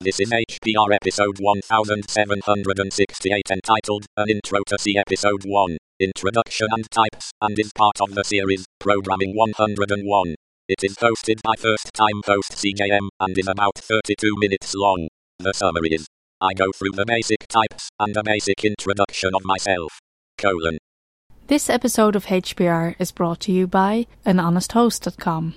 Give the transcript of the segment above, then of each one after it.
This is HPR episode 1768 entitled An Intro to C episode 1, Introduction and Types, and is part of the series Programming 101. It is hosted by first time host CJM and is about 32 minutes long. The summary is I go through the basic types and a basic introduction of myself. Colon. This episode of HPR is brought to you by anhonesthost.com.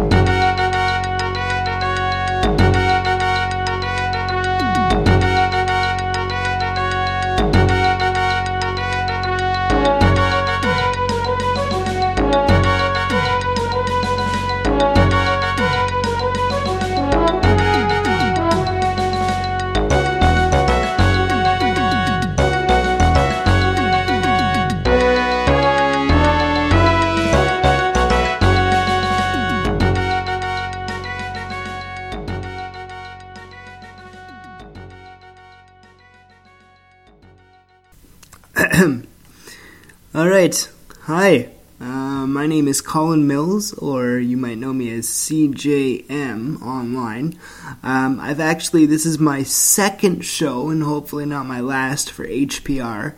right. Hi. Uh, my name is Colin Mills, or you might know me as CJM online. Um, I've actually, this is my second show, and hopefully not my last for HPR.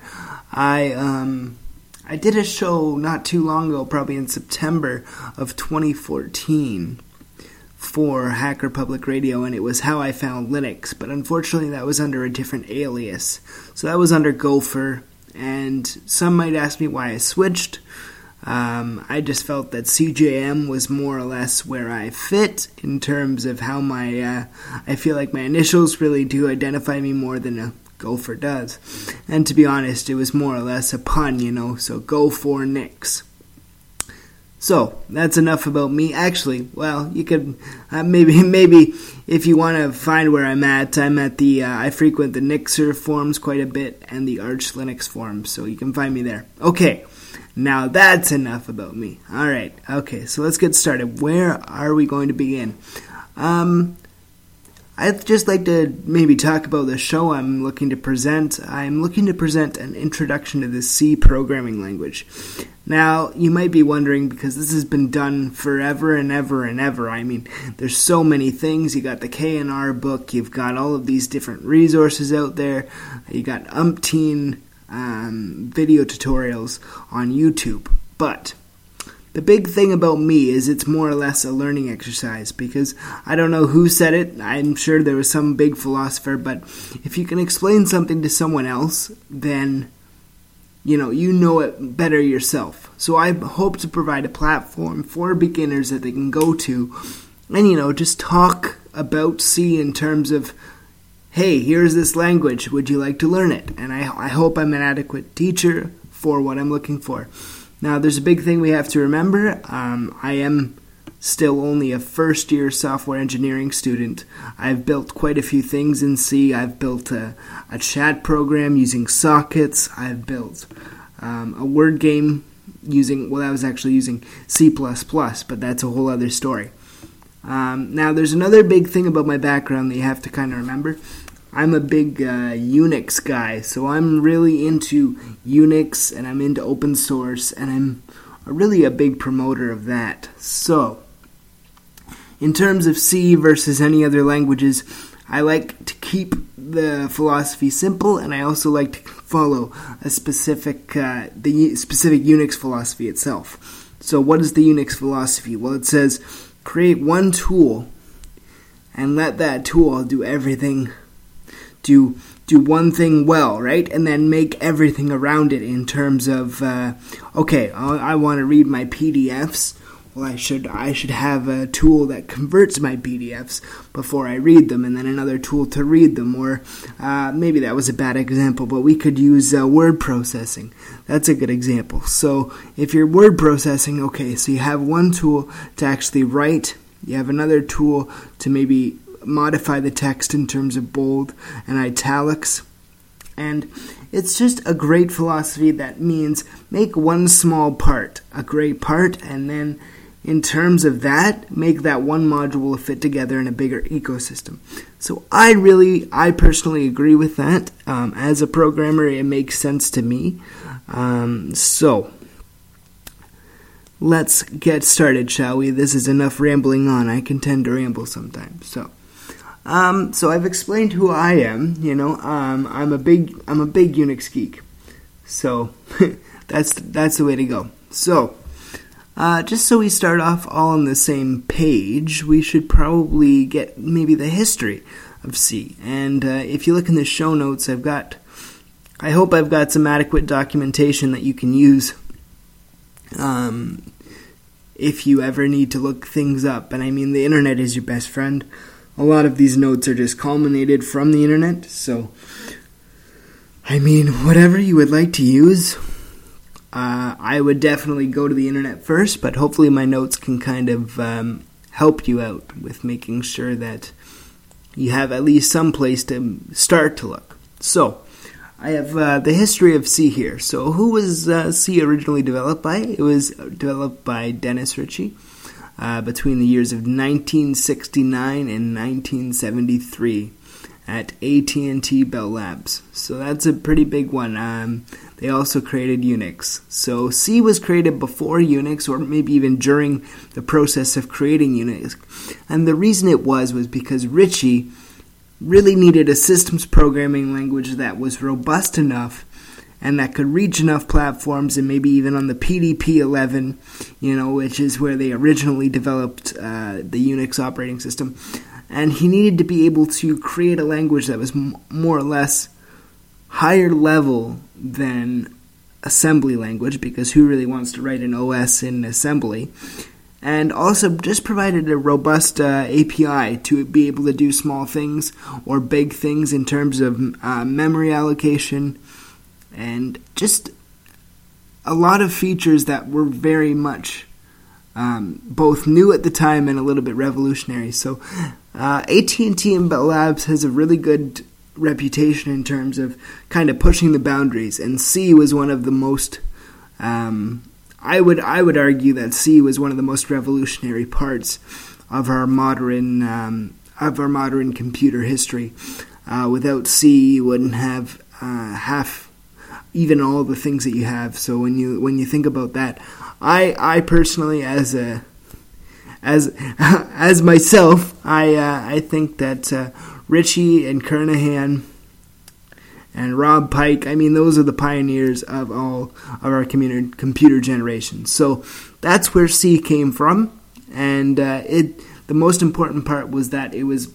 I, um, I did a show not too long ago, probably in September of 2014 for Hacker Public Radio, and it was how I found Linux. But unfortunately, that was under a different alias. So that was under Gopher, and some might ask me why I switched. Um, I just felt that CJM was more or less where I fit in terms of how my uh, I feel like my initials really do identify me more than a Gopher does. And to be honest, it was more or less a pun, you know. So go for Nix. So that's enough about me. Actually, well, you could uh, maybe maybe if you want to find where I'm at, I'm at the uh, I frequent the Nixer forums quite a bit and the Arch Linux forums, so you can find me there. Okay, now that's enough about me. All right, okay, so let's get started. Where are we going to begin? Um, I'd just like to maybe talk about the show I'm looking to present. I'm looking to present an introduction to the C programming language. Now, you might be wondering because this has been done forever and ever and ever. I mean, there's so many things. You got the K&R book, you've got all of these different resources out there, you got umpteen um, video tutorials on YouTube. But the big thing about me is it's more or less a learning exercise because I don't know who said it. I'm sure there was some big philosopher, but if you can explain something to someone else, then you know you know it better yourself. So I hope to provide a platform for beginners that they can go to and you know just talk about C in terms of hey, here's this language. Would you like to learn it? And I, I hope I'm an adequate teacher for what I'm looking for. Now, there's a big thing we have to remember. Um, I am still only a first year software engineering student. I've built quite a few things in C. I've built a, a chat program using sockets. I've built um, a word game using, well, I was actually using C, but that's a whole other story. Um, now, there's another big thing about my background that you have to kind of remember. I'm a big uh, Unix guy, so I'm really into Unix and I'm into open source, and I'm really a big promoter of that. So, in terms of C versus any other languages, I like to keep the philosophy simple, and I also like to follow a specific uh, the specific Unix philosophy itself. So, what is the Unix philosophy? Well, it says create one tool and let that tool do everything do do one thing well, right? And then make everything around it in terms of uh, okay, I, I want to read my PDFs. Well, I should I should have a tool that converts my PDFs before I read them, and then another tool to read them. Or uh, maybe that was a bad example, but we could use uh, word processing. That's a good example. So if you're word processing, okay, so you have one tool to actually write. You have another tool to maybe modify the text in terms of bold and italics. And it's just a great philosophy that means make one small part a great part and then in terms of that, make that one module fit together in a bigger ecosystem. So I really, I personally agree with that. Um, as a programmer, it makes sense to me. Um, so let's get started, shall we? This is enough rambling on. I can tend to ramble sometimes. So. Um, so I've explained who I am. You know, um, I'm a big I'm a big Unix geek. So that's that's the way to go. So uh, just so we start off all on the same page, we should probably get maybe the history of C. And uh, if you look in the show notes, I've got, I hope I've got some adequate documentation that you can use um, if you ever need to look things up. And I mean, the internet is your best friend. A lot of these notes are just culminated from the internet, so I mean, whatever you would like to use, uh, I would definitely go to the internet first, but hopefully my notes can kind of um, help you out with making sure that you have at least some place to start to look. So, I have uh, the history of C here. So, who was uh, C originally developed by? It was developed by Dennis Ritchie uh, between the years of 1969 and 1973 at AT&T Bell Labs. So that's a pretty big one. Um, they also created Unix. So C was created before Unix, or maybe even during the process of creating Unix. And the reason it was was because Ritchie really needed a systems programming language that was robust enough and that could reach enough platforms and maybe even on the PDP 11, you know, which is where they originally developed uh, the Unix operating system and he needed to be able to create a language that was m- more or less higher level than assembly language because who really wants to write an OS in assembly? And also just provided a robust uh, API to be able to do small things or big things in terms of uh, memory allocation and just a lot of features that were very much um, both new at the time and a little bit revolutionary. So uh, AT&T and Bell Labs has a really good reputation in terms of kind of pushing the boundaries, and C was one of the most. Um, I would I would argue that C was one of the most revolutionary parts of our modern um, of our modern computer history. Uh, without C, you wouldn't have uh, half, even all the things that you have. So when you when you think about that, I I personally as a as as myself, I uh, I think that uh, Ritchie and Kernighan and Rob Pike, I mean, those are the pioneers of all of our computer computer generation. So that's where C came from, and uh, it the most important part was that it was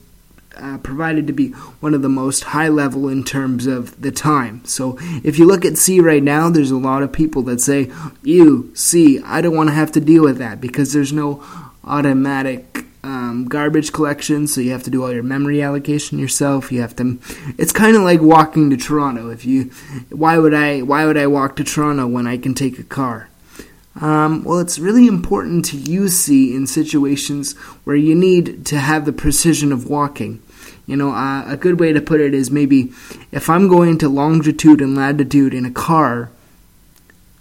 uh, provided to be one of the most high level in terms of the time. So if you look at C right now, there's a lot of people that say, "You C, I don't want to have to deal with that because there's no automatic um, garbage collection, so you have to do all your memory allocation yourself. You have to. It's kind of like walking to Toronto. If you, why would I? Why would I walk to Toronto when I can take a car? Um, well, it's really important to use C in situations where you need to have the precision of walking. You know, uh, a good way to put it is maybe if I'm going to longitude and latitude in a car,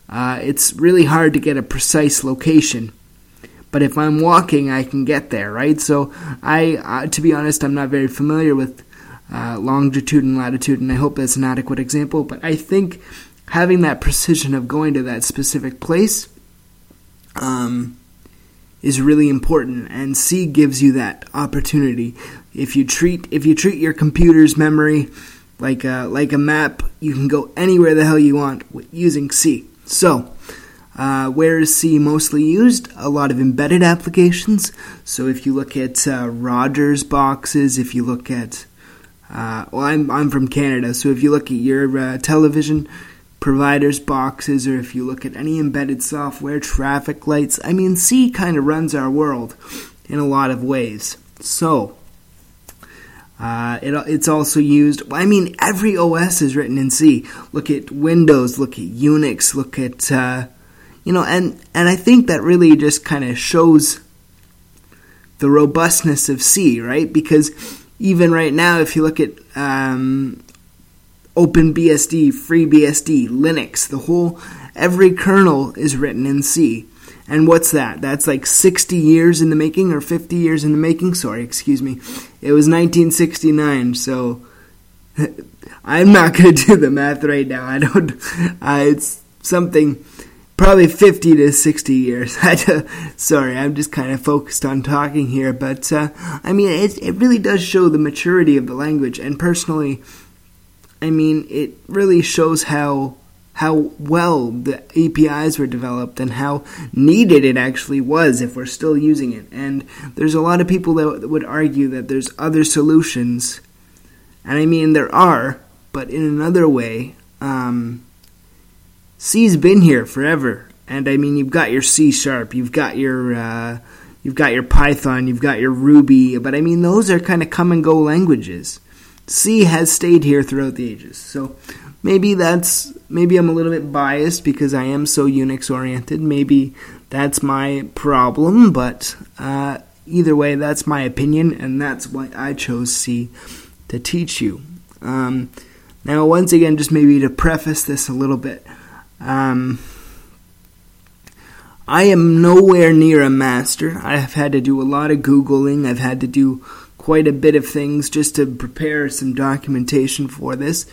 uh, it's really hard to get a precise location but if I'm walking, I can get there, right? So I, uh, to be honest, I'm not very familiar with uh, longitude and latitude, and I hope that's an adequate example. But I think having that precision of going to that specific place um, is really important, and C gives you that opportunity. If you treat if you treat your computer's memory like a, like a map, you can go anywhere the hell you want using C. So uh, where is C mostly used? A lot of embedded applications. So if you look at uh, Rogers boxes, if you look at, uh, well, I'm, I'm from Canada, so if you look at your uh, television providers boxes, or if you look at any embedded software, traffic lights, I mean, C kind of runs our world in a lot of ways. So, uh, it, it's also used. I mean, every OS is written in C. Look at Windows. Look at Unix. Look at uh, you know, and and I think that really just kind of shows the robustness of C, right? Because even right now, if you look at um, OpenBSD, FreeBSD, Linux, the whole every kernel is written in C, And what's that? That's like 60 years in the making or 50 years in the making. Sorry, excuse me. It was 1969, so I'm not going to do the math right now. I don't. Uh, it's something probably 50 to 60 years. Sorry, I'm just kind of focused on talking here, but uh, I mean, it, it really does show the maturity of the language, and personally, I mean, it really shows how how well the APIs were developed and how needed it actually was if we're still using it. And there's a lot of people that would argue that there's other solutions, and I mean there are, but in another way. Um, C's been here forever, and I mean you've got your C sharp, you've got your uh, you've got your Python, you've got your Ruby, but I mean those are kind of come and go languages. C has stayed here throughout the ages, so maybe that's maybe I'm a little bit biased because I am so Unix oriented. Maybe that's my problem, but uh, either way, that's my opinion, and that's why I chose C to teach you. Um, now, once again, just maybe to preface this a little bit. Um, I am nowhere near a master. I have had to do a lot of Googling. I've had to do quite a bit of things just to prepare some documentation for this.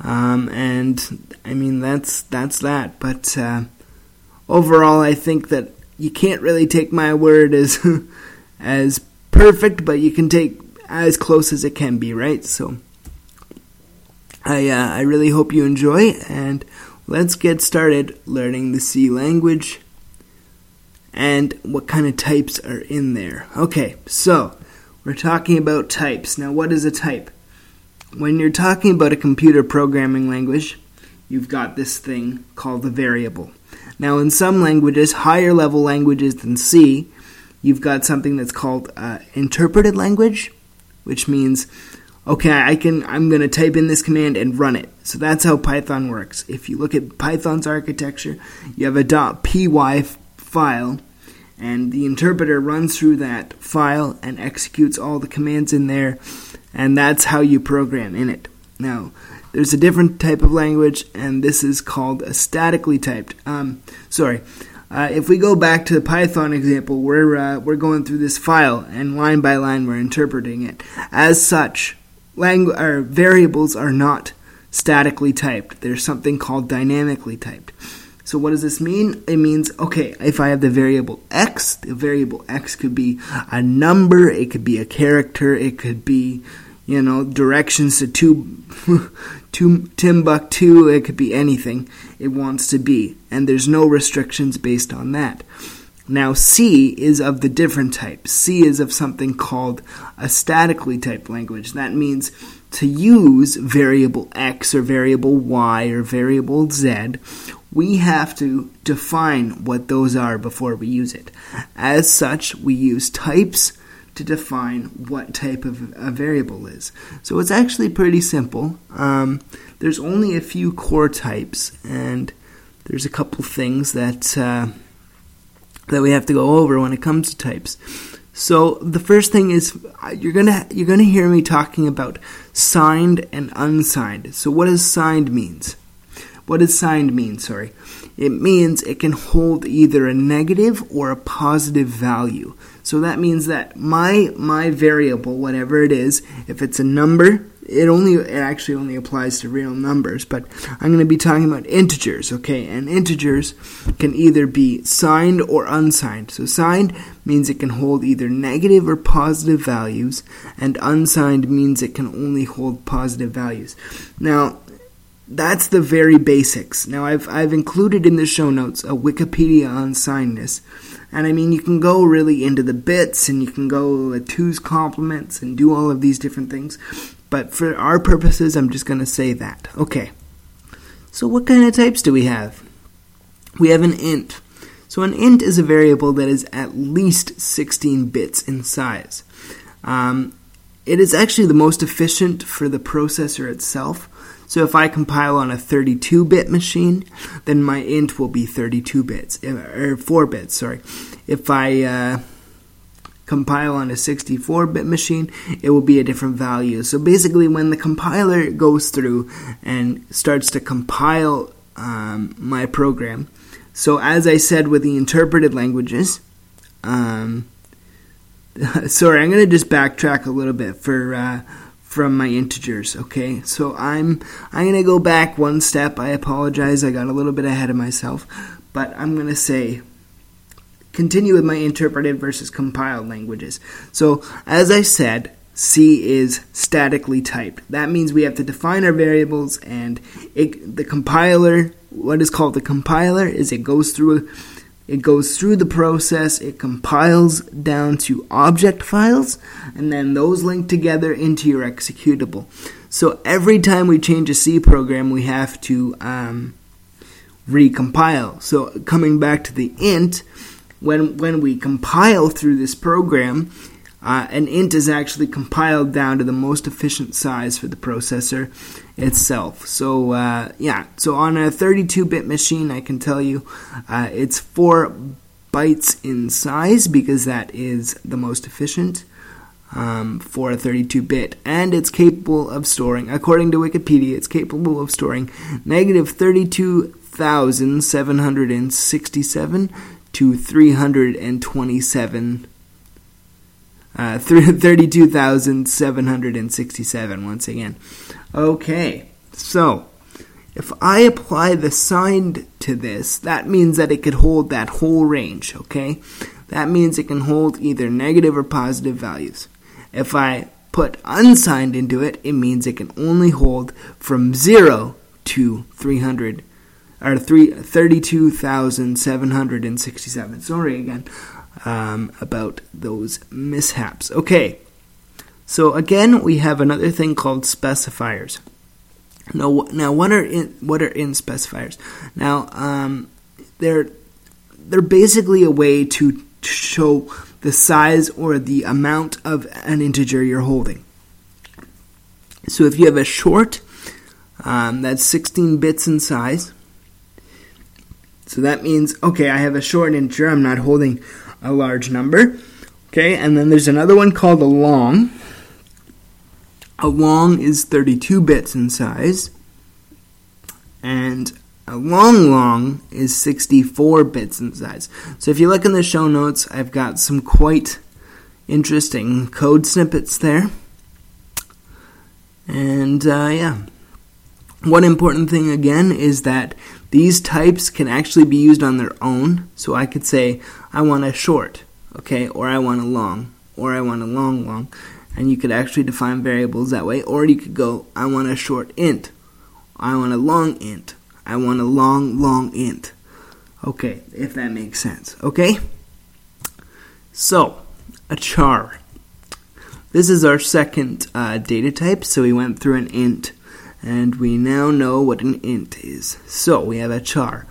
Um, and I mean, that's, that's that. But uh, overall, I think that you can't really take my word as, as perfect, but you can take as close as it can be, right? So I, uh, I really hope you enjoy and Let's get started learning the C language and what kind of types are in there. Okay, so we're talking about types. Now, what is a type? When you're talking about a computer programming language, you've got this thing called a variable. Now, in some languages, higher level languages than C, you've got something that's called uh, interpreted language, which means okay, I can I'm going to type in this command and run it. So that's how Python works. If you look at Python's architecture, you have a .py file and the interpreter runs through that file and executes all the commands in there and that's how you program in it. Now, there's a different type of language and this is called a statically typed. Um, sorry. Uh, if we go back to the Python example, we're uh, we're going through this file and line by line we're interpreting it. As such, langu- or variables are not statically typed. There's something called dynamically typed. So what does this mean? It means okay, if I have the variable x, the variable x could be a number, it could be a character, it could be you know directions to two, to Timbuktu, it could be anything it wants to be, and there's no restrictions based on that. Now, C is of the different type. C is of something called a statically typed language. That means to use variable x or variable y or variable z, we have to define what those are before we use it. As such, we use types to define what type of a variable is. So it's actually pretty simple. Um, there's only a few core types, and there's a couple things that. Uh, that we have to go over when it comes to types. So the first thing is you're gonna you're gonna hear me talking about signed and unsigned. So what does signed means? What does signed mean? Sorry, it means it can hold either a negative or a positive value. So that means that my my variable, whatever it is, if it's a number, it only it actually only applies to real numbers, but I'm going to be talking about integers, okay? And integers can either be signed or unsigned. So signed means it can hold either negative or positive values, and unsigned means it can only hold positive values. Now, that's the very basics. Now, I've I've included in the show notes a Wikipedia on signedness. And I mean, you can go really into the bits and you can go at two's complements and do all of these different things. But for our purposes, I'm just going to say that. Okay. So what kind of types do we have? We have an int. So an int is a variable that is at least 16 bits in size. Um, it is actually the most efficient for the processor itself. So if I compile on a 32 bit machine, then my int will be 32 bits, or 4 bits, sorry. If I uh, compile on a 64 bit machine, it will be a different value. So basically, when the compiler goes through and starts to compile um, my program, So, as I said with the interpreted languages, um, sorry, I'm going to just backtrack a little bit for uh, from my integers. Okay, so I'm I'm going to go back one step. I apologize, I got a little bit ahead of myself, but I'm going to say continue with my interpreted versus compiled languages. So, as I said, C is statically typed. That means we have to define our variables, and it, the compiler, what is called the compiler, is it goes through it goes through the process, it compiles down to object files, and then those link together into your executable. So every time we change a C program, we have to um, recompile. So coming back to the int, when when we compile through this program, uh, an int is actually compiled down to the most efficient size for the processor itself. So uh, yeah, so on a 32-bit machine, I can tell you uh, it's four bytes in size because that is the most efficient. Um, for a 32-bit, and it's capable of storing, according to Wikipedia, it's capable of storing negative 32,767 to 327 uh, 32,767 once again. Okay, so if I apply the signed to this, that means that it could hold that whole range, okay? That means it can hold either negative or positive values. If I put unsigned into it, it means it can only hold from 0 to 300 or 32,767. Sorry again um, about those mishaps. Okay, so again, we have another thing called specifiers. Now, now what are in, what are int specifiers? Now, um, they're they're basically a way to show the size or the amount of an integer you're holding. So if you have a short um, that's 16 bits in size, so that means okay, I have a short integer. I'm not holding a large number. Okay, and then there's another one called a long. A long is 32 bits in size, and a long long is 64 bits in size. So if you look in the show notes, I've got some quite interesting code snippets there. And uh, yeah, one important thing again is that these types can actually be used on their own. So I could say, I want a short, okay, or I want a long, or I want a long long. And you could actually define variables that way. Or you could go, I want a short int, I want a long int, I want a long, long int. Okay, if that makes sense, okay? So, a char. This is our second uh, data type, so we went through an int and we now know what an int is. So we have a char.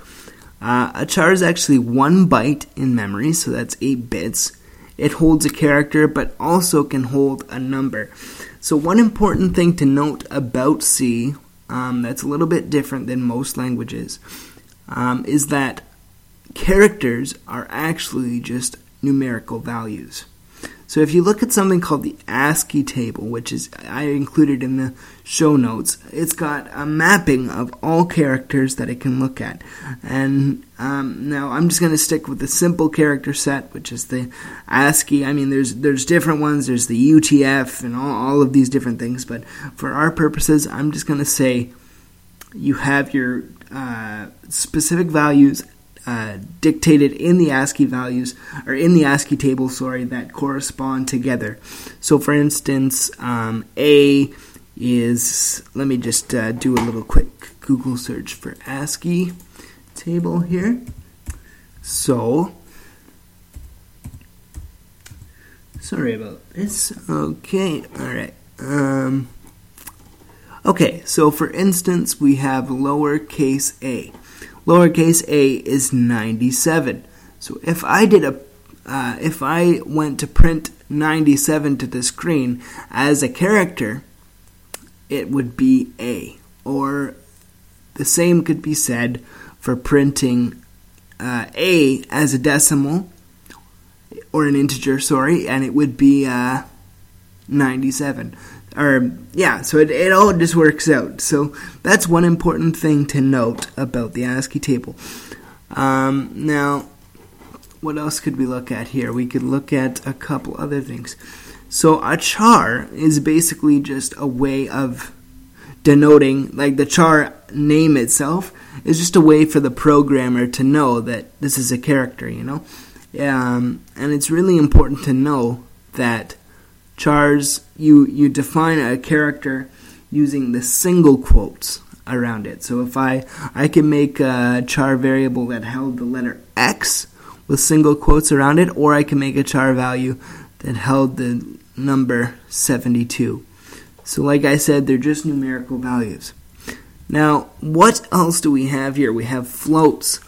Uh, a char is actually one byte in memory, so that's 8 bits. It holds a character but also can hold a number. So, one important thing to note about C um, that's a little bit different than most languages um, is that characters are actually just numerical values. So if you look at something called the ASCII table, which is I included in the show notes, it's got a mapping of all characters that it can look at. And um, now I'm just going to stick with the simple character set, which is the ASCII. I mean, there's there's different ones. There's the UTF and all, all of these different things. But for our purposes, I'm just going to say you have your uh, specific values uh, dictated in the ASCII values or in the ASCII table, sorry, that correspond together. So, for instance, um, A is let me just uh, do a little quick Google search for ASCII table here. So, sorry about this. Okay, all right. Um, okay, so for instance, we have lowercase a lowercase a is 97. So if I did a uh, if I went to print 97 to the screen as a character, it would be A. Or the same could be said for printing uh, A as a decimal or an integer, sorry, and it would be uh, 97 or yeah, so it, it all just works out. So that's one important thing to note about the ASCII table. Um, now, what else could we look at here? We could look at a couple other things. So a char is basically just a way of denoting, like the char name itself is just a way for the programmer to know that this is a character, you know? Um, and it's really important to know that chars, you, you define a character using the single quotes around it. So if I, I can make a char variable that held the letter X with single quotes around it, or I can make a char value that held the number 72. So like I said, they're just numerical values. Now, what else do we have here? We have floats.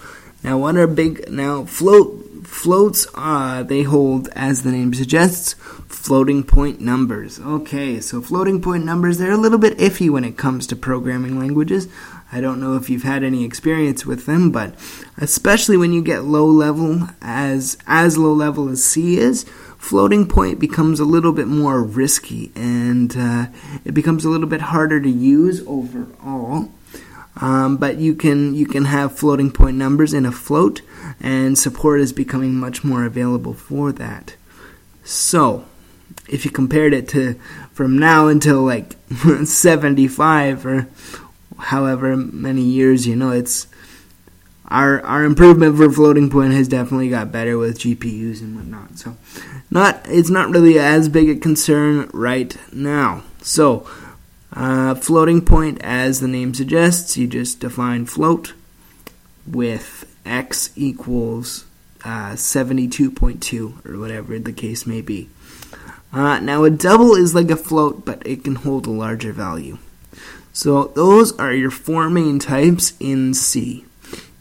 Now, what are big? Now, float floats. Uh, they hold, as the name suggests, floating point numbers. Okay, so floating point numbers. They're a little bit iffy when it comes to programming languages. I don't know if you've had any experience with them, but especially when you get low level, as as low level as C is, floating point becomes a little bit more risky and uh, it becomes a little bit harder to use overall. Um, but you can you can have floating point numbers in a float, and support is becoming much more available for that. So, if you compared it to from now until like 75 or however many years, you know, it's our our improvement for floating point has definitely got better with GPUs and whatnot. So, not it's not really as big a concern right now. So, uh, floating point, as the name suggests, you just define float with x equals uh, 72.2 or whatever the case may be. Uh, now, a double is like a float, but it can hold a larger value. So, those are your four main types in C.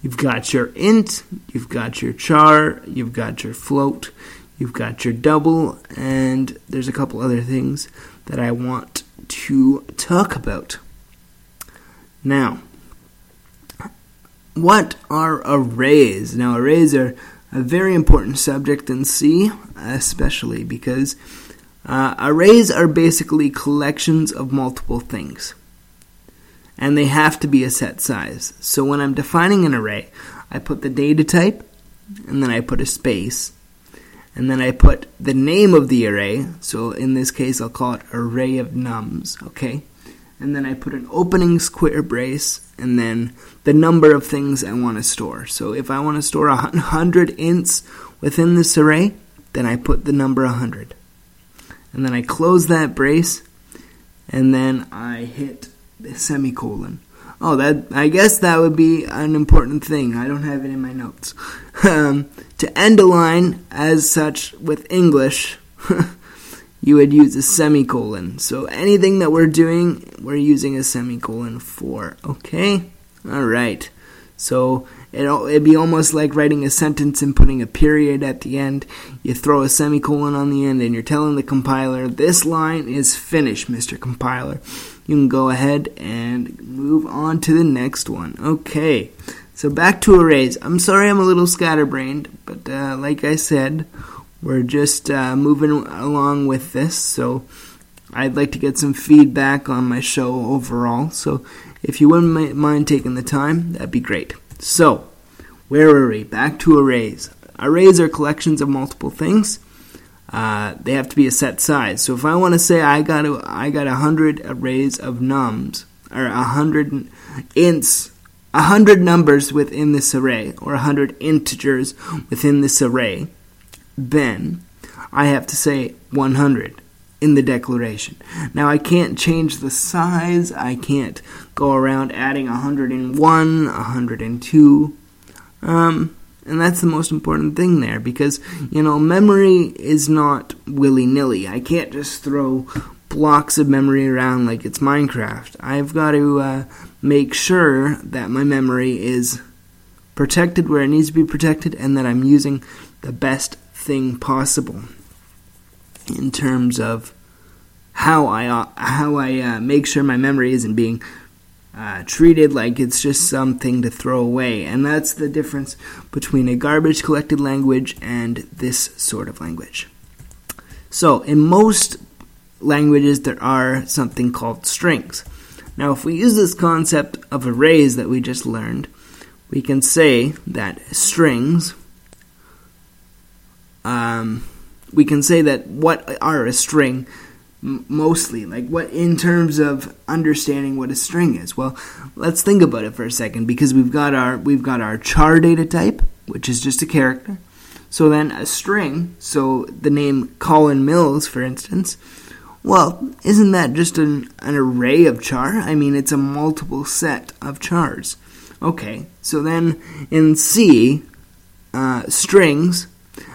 You've got your int, you've got your char, you've got your float, you've got your double, and there's a couple other things that I want to talk about. Now, what are arrays? Now, arrays are a very important subject in C, especially because uh, arrays are basically collections of multiple things and they have to be a set size. So when I'm defining an array, I put the data type, and then I put a space, and then I put the name of the array. So in this case, I'll call it array of nums, okay? And then I put an opening square brace, and then the number of things I want to store. So if I want to store 100 ints within this array, then I put the number 100. And then I close that brace, and then I hit the semicolon. Oh, that I guess that would be an important thing. I don't have it in my notes. Um, to end a line, as such, with English, you would use a semicolon. So anything that we're doing, we're using a semicolon for. Okay? All right. So it'd be almost like writing a sentence and putting a period at the end. You throw a semicolon on the end, and you're telling the compiler, this line is finished, Mr. Compiler you can go ahead and move on to the next one. Okay, so back to arrays. I'm sorry I'm a little scatterbrained, but uh, like I said, we're just uh, moving along with this. So I'd like to get some feedback on my show overall. So if you wouldn't mind taking the time, that'd be great. So, where are we? Back to arrays. Arrays are collections of multiple things. Uh, they have to be a set size. So if I want to say I got a, I got a hundred arrays of nums or a hundred ints, a hundred numbers within this array or a hundred integers within this array, then I have to say 100 in the declaration. Now I can't change the size. I can't go around adding 101, 102. Um, and that's the most important thing there because, you know, memory is not willy nilly. I can't just throw blocks of memory around like it's Minecraft. I've got to uh, make sure that my memory is protected where it needs to be protected and that I'm using the best thing possible in terms of how I uh, how I uh, make sure my memory isn't being uh, treated like it's just something to throw away. And that's the difference between a garbage collected language and this sort of language. So, in most languages, there are something called strings. Now, if we use this concept of arrays that we just learned, we can say that strings, um, we can say that what are a string mostly? Like, what in terms of understanding what a string is? Well, let's think about it for a second because we've got our we've got our char data type, which is just a character. So then a string, so the name Colin Mills, for instance, well, isn't that just an, an array of char? I mean, it's a multiple set of chars. Okay, so then in C, uh, strings,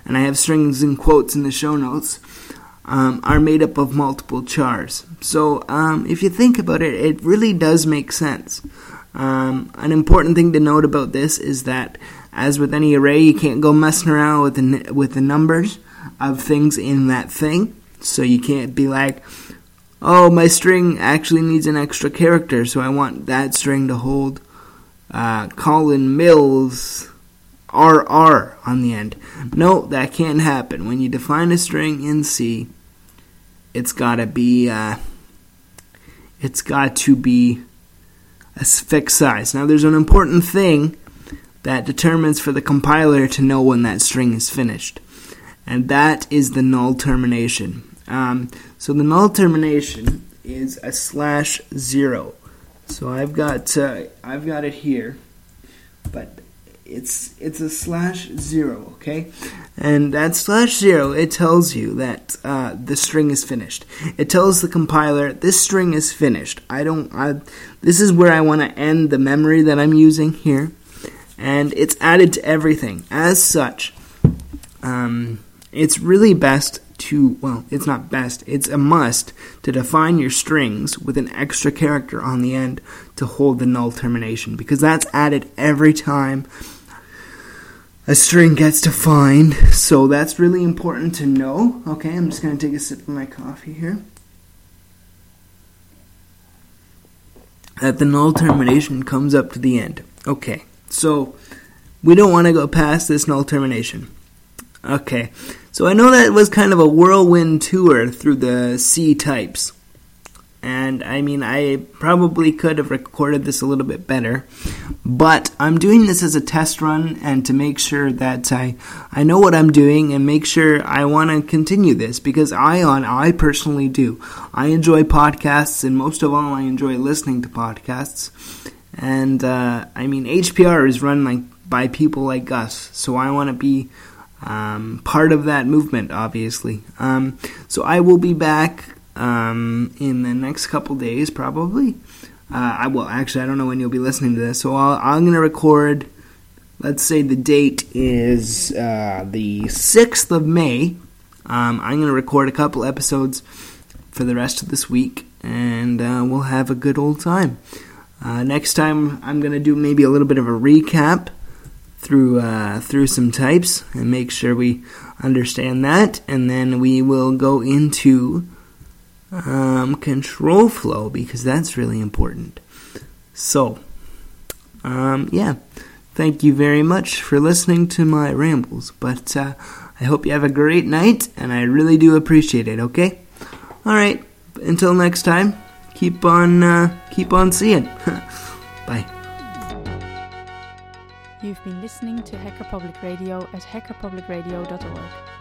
and I have strings and quotes in the show notes, um, are made up of multiple chars. So um, if you think about it, it really does make sense. Um, an important thing to note about this is that, as with any array, you can't go messing around with the with the numbers of things in that thing. So you can't be like, oh, my string actually needs an extra character, so I want that string to hold uh, Colin Mills RR on the end. No, that can't happen. When you define a string in C, it's gotta be uh, it's got to be a fixed size. Now, there's an important thing that determines for the compiler to know when that string is finished, and that is the null termination. Um, so the null termination is a slash zero. So I've got uh, I've got it here, but it's it's a slash zero, okay? And that slash zero it tells you that uh, the string is finished. It tells the compiler this string is finished. I don't. I, this is where I want to end the memory that I'm using here, and it's added to everything. As such, um, it's really best to, well, it's not best, it's a must to define your strings with an extra character on the end to hold the null termination because that's added every time a string gets defined. So that's really important to know. Okay, I'm just going to take a sip of my coffee here. That the null termination comes up to the end. Okay, so we don't want to go past this null termination. Okay, so I know that was kind of a whirlwind tour through the C types. And I mean, I probably could have recorded this a little bit better, but I'm doing this as a test run and to make sure that I, I know what I'm doing and make sure I want to continue this because I on I personally do. I enjoy podcasts and most of all, I enjoy listening to podcasts. And uh, I mean, HPR is run like by people like us, so I want to be um, part of that movement, obviously. Um, so I will be back um, in the next couple days, probably. Uh, I will actually. I don't know when you'll be listening to this, so i am going to record. Let's say the date is uh, the sixth of May. Um, I'm going to record a couple episodes for the rest of this week, and uh, we'll have a good old time. Uh, next time, I'm going to do maybe a little bit of a recap through uh, through some types and make sure we understand that, and then we will go into um, control flow because that's really important. So, um, yeah, thank you very much for listening to my rambles. But uh, I hope you have a great night, and I really do appreciate it. Okay, all right. Until next time, keep on uh, keep on seeing. Bye. You've been listening to Hacker Public Radio at hackerpublicradio.org.